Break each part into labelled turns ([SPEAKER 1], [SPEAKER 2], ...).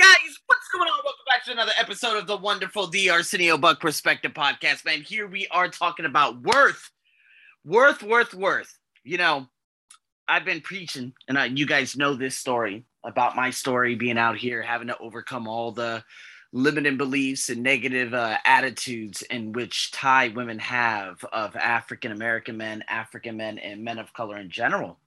[SPEAKER 1] Guys, what's going on? Welcome back to another episode of the wonderful The Arsenio Buck Perspective Podcast, man. Here we are talking about worth. Worth, worth, worth. You know, I've been preaching, and I, you guys know this story about my story being out here having to overcome all the limiting beliefs and negative uh, attitudes in which Thai women have of African American men, African men, and men of color in general.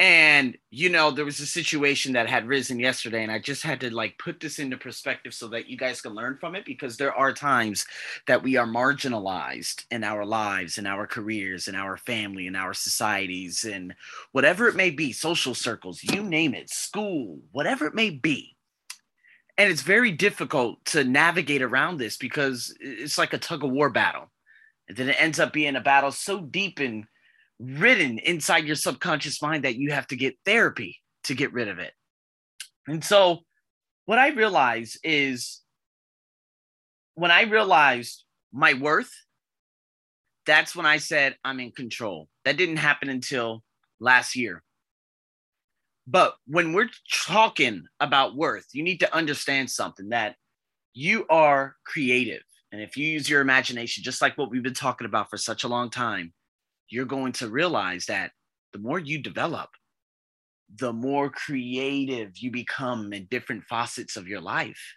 [SPEAKER 1] And you know, there was a situation that had risen yesterday, and I just had to like put this into perspective so that you guys can learn from it because there are times that we are marginalized in our lives, in our careers, in our family, in our societies, and whatever it may be, social circles, you name it, school, whatever it may be. And it's very difficult to navigate around this because it's like a tug of war battle. And then it ends up being a battle so deep and written inside your subconscious mind that you have to get therapy to get rid of it. And so what i realize is when i realized my worth that's when i said i'm in control. That didn't happen until last year. But when we're talking about worth, you need to understand something that you are creative. And if you use your imagination, just like what we've been talking about for such a long time, you're going to realize that the more you develop, the more creative you become in different facets of your life,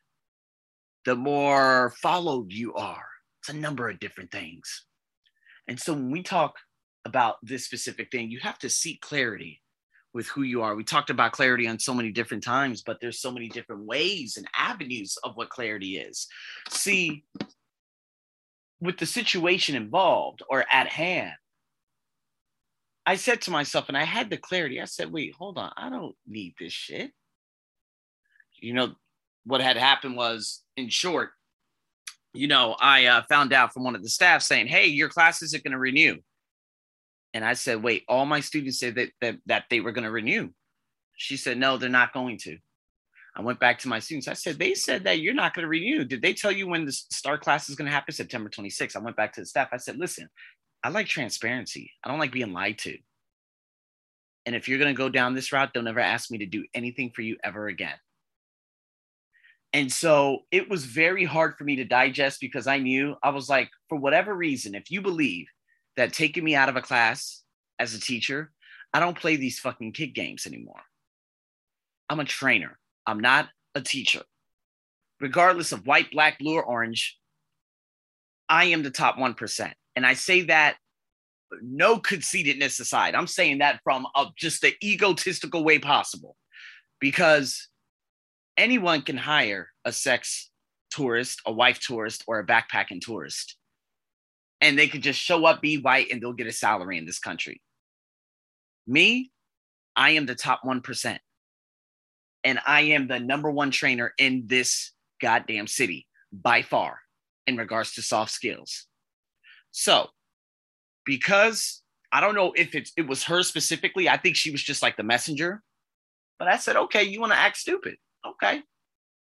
[SPEAKER 1] the more followed you are. It's a number of different things. And so when we talk about this specific thing, you have to seek clarity with who you are. We talked about clarity on so many different times, but there's so many different ways and avenues of what clarity is. See, with the situation involved or at hand, I said to myself, and I had the clarity, I said, wait, hold on, I don't need this shit. You know, what had happened was, in short, you know, I uh, found out from one of the staff saying, hey, your class isn't going to renew. And I said, wait, all my students said that, that, that they were going to renew. She said, no, they're not going to. I went back to my students. I said, they said that you're not going to renew. Did they tell you when the start class is going to happen? September 26th. I went back to the staff. I said, listen, I like transparency. I don't like being lied to. And if you're going to go down this route, don't ever ask me to do anything for you ever again. And so it was very hard for me to digest because I knew I was like, for whatever reason, if you believe that taking me out of a class as a teacher, I don't play these fucking kid games anymore. I'm a trainer. I'm not a teacher. Regardless of white, black, blue, or orange, I am the top 1%. And I say that no conceitedness aside. I'm saying that from a, just the egotistical way possible because anyone can hire a sex tourist, a wife tourist, or a backpacking tourist and they could just show up, be white, and they'll get a salary in this country. Me, I am the top 1%. And I am the number one trainer in this goddamn city by far in regards to soft skills. So, because I don't know if it's, it was her specifically, I think she was just like the messenger. But I said, okay, you want to act stupid? Okay.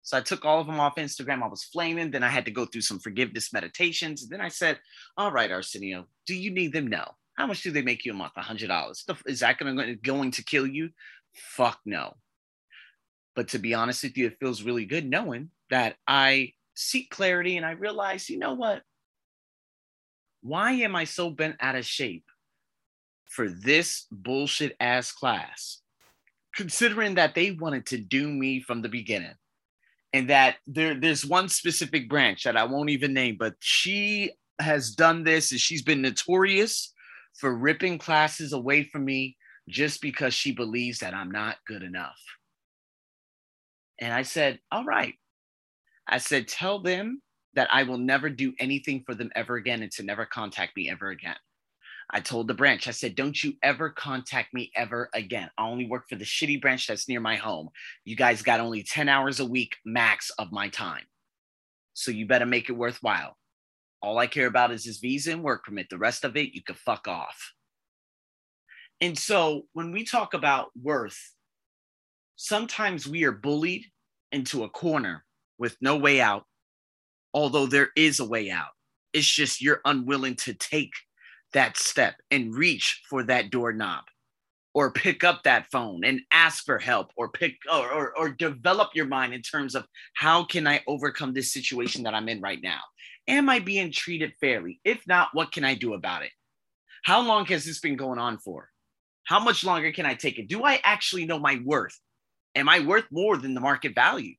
[SPEAKER 1] So I took all of them off Instagram. I was flaming. Then I had to go through some forgiveness meditations. And then I said, All right, Arsenio, do you need them? No. How much do they make you a month? Hundred dollars. Is that going to kill you? Fuck no. But to be honest with you, it feels really good knowing that I seek clarity and I realize, you know what? Why am I so bent out of shape for this bullshit ass class? Considering that they wanted to do me from the beginning and that there there's one specific branch that I won't even name, but she has done this and she's been notorious for ripping classes away from me just because she believes that I'm not good enough. And I said, All right. I said, Tell them that I will never do anything for them ever again and to never contact me ever again. I told the branch, I said, don't you ever contact me ever again. I only work for the shitty branch that's near my home. You guys got only 10 hours a week max of my time. So you better make it worthwhile. All I care about is this visa and work permit. The rest of it, you can fuck off. And so when we talk about worth, sometimes we are bullied into a corner with no way out, although there is a way out. It's just you're unwilling to take that step and reach for that doorknob or pick up that phone and ask for help or pick or, or, or develop your mind in terms of how can I overcome this situation that I'm in right now? Am I being treated fairly? If not, what can I do about it? How long has this been going on for? How much longer can I take it? Do I actually know my worth? Am I worth more than the market value?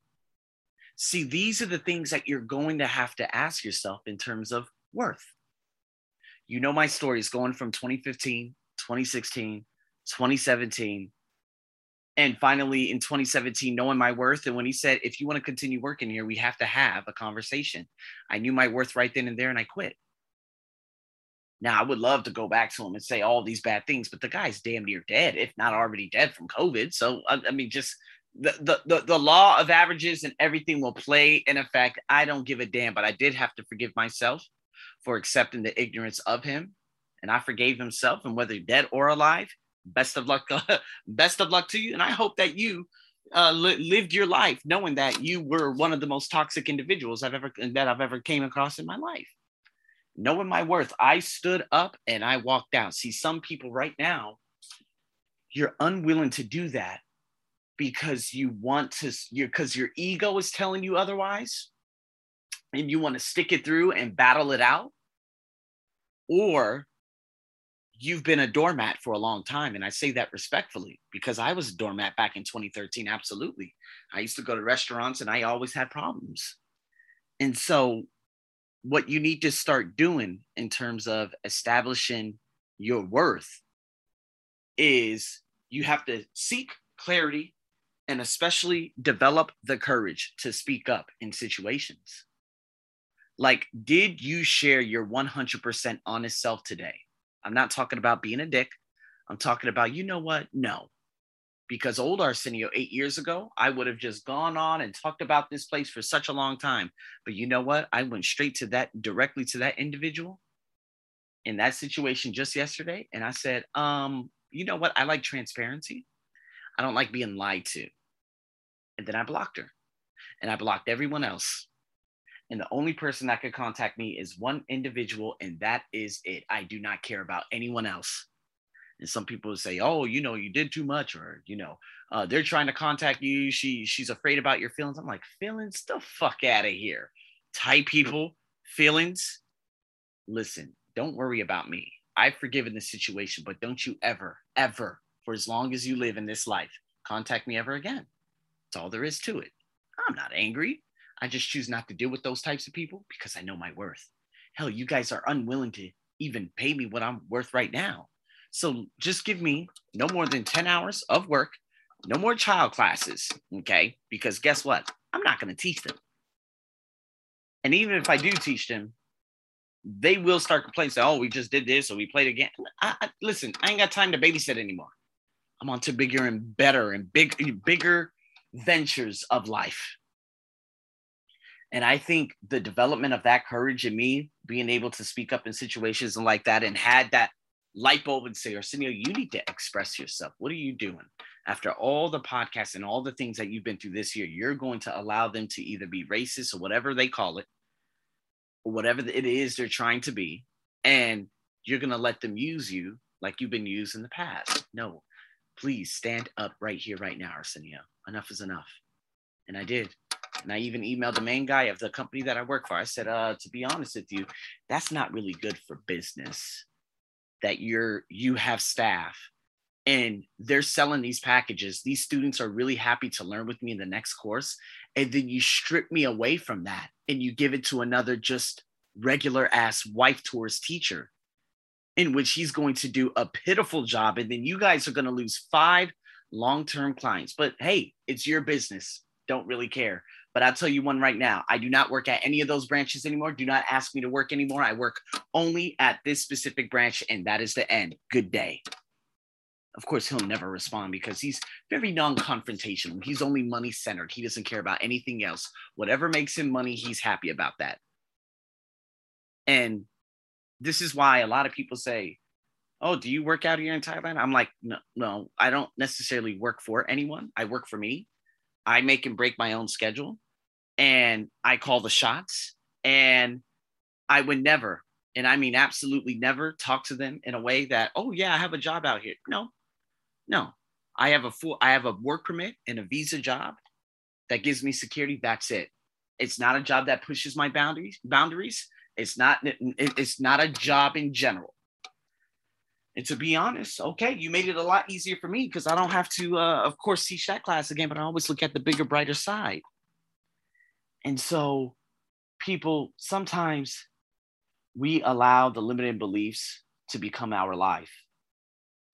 [SPEAKER 1] See, these are the things that you're going to have to ask yourself in terms of worth. You know, my story is going from 2015, 2016, 2017, and finally in 2017, knowing my worth. And when he said, if you want to continue working here, we have to have a conversation. I knew my worth right then and there, and I quit. Now, I would love to go back to him and say all these bad things, but the guy's damn near dead, if not already dead from COVID. So, I, I mean, just the, the, the, law of averages and everything will play in effect. I don't give a damn, but I did have to forgive myself for accepting the ignorance of him. And I forgave himself. And whether dead or alive, best of luck. best of luck to you. And I hope that you uh, li- lived your life knowing that you were one of the most toxic individuals I've ever that I've ever came across in my life knowing my worth, I stood up and I walked out. See, some people right now, you're unwilling to do that because you want to, you because your ego is telling you otherwise, and you want to stick it through and battle it out, or you've been a doormat for a long time. And I say that respectfully because I was a doormat back in 2013. Absolutely. I used to go to restaurants and I always had problems. And so what you need to start doing in terms of establishing your worth is you have to seek clarity and especially develop the courage to speak up in situations. Like, did you share your 100% honest self today? I'm not talking about being a dick. I'm talking about, you know what? No, because old Arsenio eight years ago, I would have just gone on and talked about this place for such a long time. But you know what? I went straight to that directly to that individual in that situation just yesterday. And I said, um, you know what? I like transparency. I don't like being lied to. And then I blocked her. And I blocked everyone else. And the only person that could contact me is one individual, and that is it. I do not care about anyone else. And some people say oh you know you did too much or you know uh, they're trying to contact you. She she's afraid about your feelings. I'm like feelings? The fuck out of here type people feelings? Listen don't worry about me. I've forgiven the situation but don't you ever ever for as long as you live in this life contact me ever again that's all there is to it i'm not angry i just choose not to deal with those types of people because i know my worth hell you guys are unwilling to even pay me what i'm worth right now so just give me no more than 10 hours of work, no more child classes, okay? Because guess what? I'm not going to teach them. And even if I do teach them, they will start complaining, say, oh, we just did this or we played again. I, I, listen, I ain't got time to babysit anymore. I'm on to bigger and better and big, bigger ventures of life. And I think the development of that courage in me, being able to speak up in situations and like that and had that light bulb and say, Arsenio, you need to express yourself. What are you doing? After all the podcasts and all the things that you've been through this year, you're going to allow them to either be racist or whatever they call it, or whatever it is they're trying to be. And you're going to let them use you like you've been used in the past. No, please stand up right here, right now, Arsenio. Enough is enough. And I did. And I even emailed the main guy of the company that I work for. I said, uh, to be honest with you, that's not really good for business that you're you have staff and they're selling these packages these students are really happy to learn with me in the next course and then you strip me away from that and you give it to another just regular ass wife tours teacher in which he's going to do a pitiful job and then you guys are going to lose five long-term clients but hey it's your business don't really care but I'll tell you one right now. I do not work at any of those branches anymore. Do not ask me to work anymore. I work only at this specific branch, and that is the end. Good day. Of course, he'll never respond because he's very non confrontational. He's only money centered. He doesn't care about anything else. Whatever makes him money, he's happy about that. And this is why a lot of people say, Oh, do you work out here in Thailand? I'm like, no, no, I don't necessarily work for anyone. I work for me. I make and break my own schedule and I call the shots. And I would never, and I mean absolutely never, talk to them in a way that, oh, yeah, I have a job out here. No, No, I have a full, I have a work permit and a visa job that gives me security. That's it. It's not a job that pushes my boundaries. Boundaries. It's not. It's not a job in general. And to be honest, okay, you made it a lot easier for me because I don't have to, uh, of course, teach that class again. But I always look at the bigger, brighter side. And so, people sometimes we allow the limiting beliefs to become our life.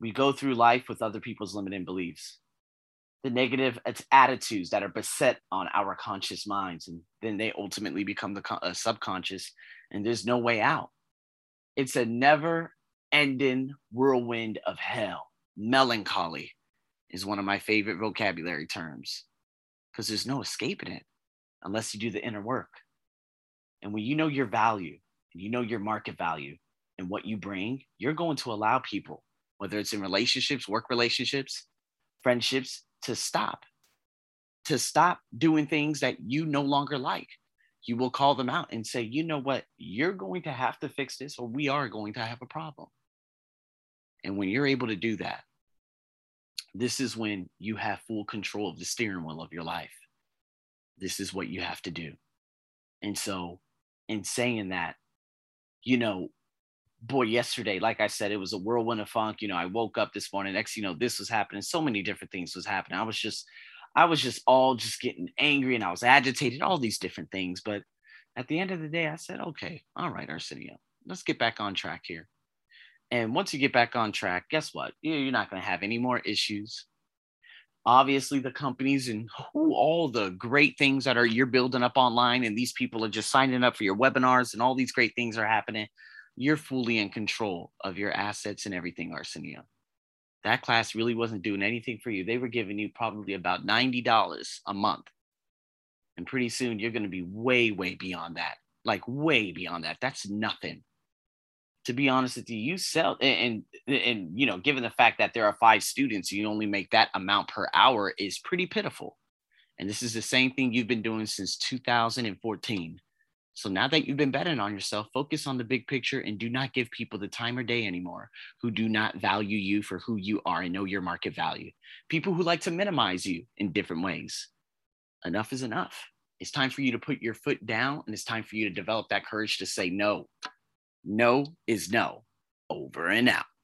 [SPEAKER 1] We go through life with other people's limiting beliefs the negative attitudes that are beset on our conscious minds and then they ultimately become the uh, subconscious and there's no way out. It's a never ending whirlwind of hell. Melancholy is one of my favorite vocabulary terms because there's no escaping it unless you do the inner work. And when you know your value and you know your market value and what you bring you're going to allow people whether it's in relationships work relationships friendships to stop, to stop doing things that you no longer like. You will call them out and say, you know what, you're going to have to fix this, or we are going to have a problem. And when you're able to do that, this is when you have full control of the steering wheel of your life. This is what you have to do. And so, in saying that, you know, boy, yesterday, like I said, it was a whirlwind of funk. You know, I woke up this morning, next, you know, this was happening. So many different things was happening. I was just, I was just all just getting angry and I was agitated, all these different things. But at the end of the day, I said, okay, all right, Arsenio, let's get back on track here. And once you get back on track, guess what? You're not going to have any more issues. Obviously, the companies and who, all the great things that are you're building up online, and these people are just signing up for your webinars, and all these great things are happening you're fully in control of your assets and everything, Arsenio. That class really wasn't doing anything for you. They were giving you probably about $90 a month. And pretty soon you're going to be way, way beyond that. Like way beyond that. That's nothing. To be honest with you, you sell and, and and you know, given the fact that there are five students, you only make that amount per hour is pretty pitiful. And this is the same thing you've been doing since 2014. So now that you've been betting on yourself, focus on the big picture and do not give people the time or day anymore who do not value you for who you are and know your market value. People who like to minimize you in different ways. Enough is enough. It's time for you to put your foot down and it's time for you to develop that courage to say no. No is no. Over and out.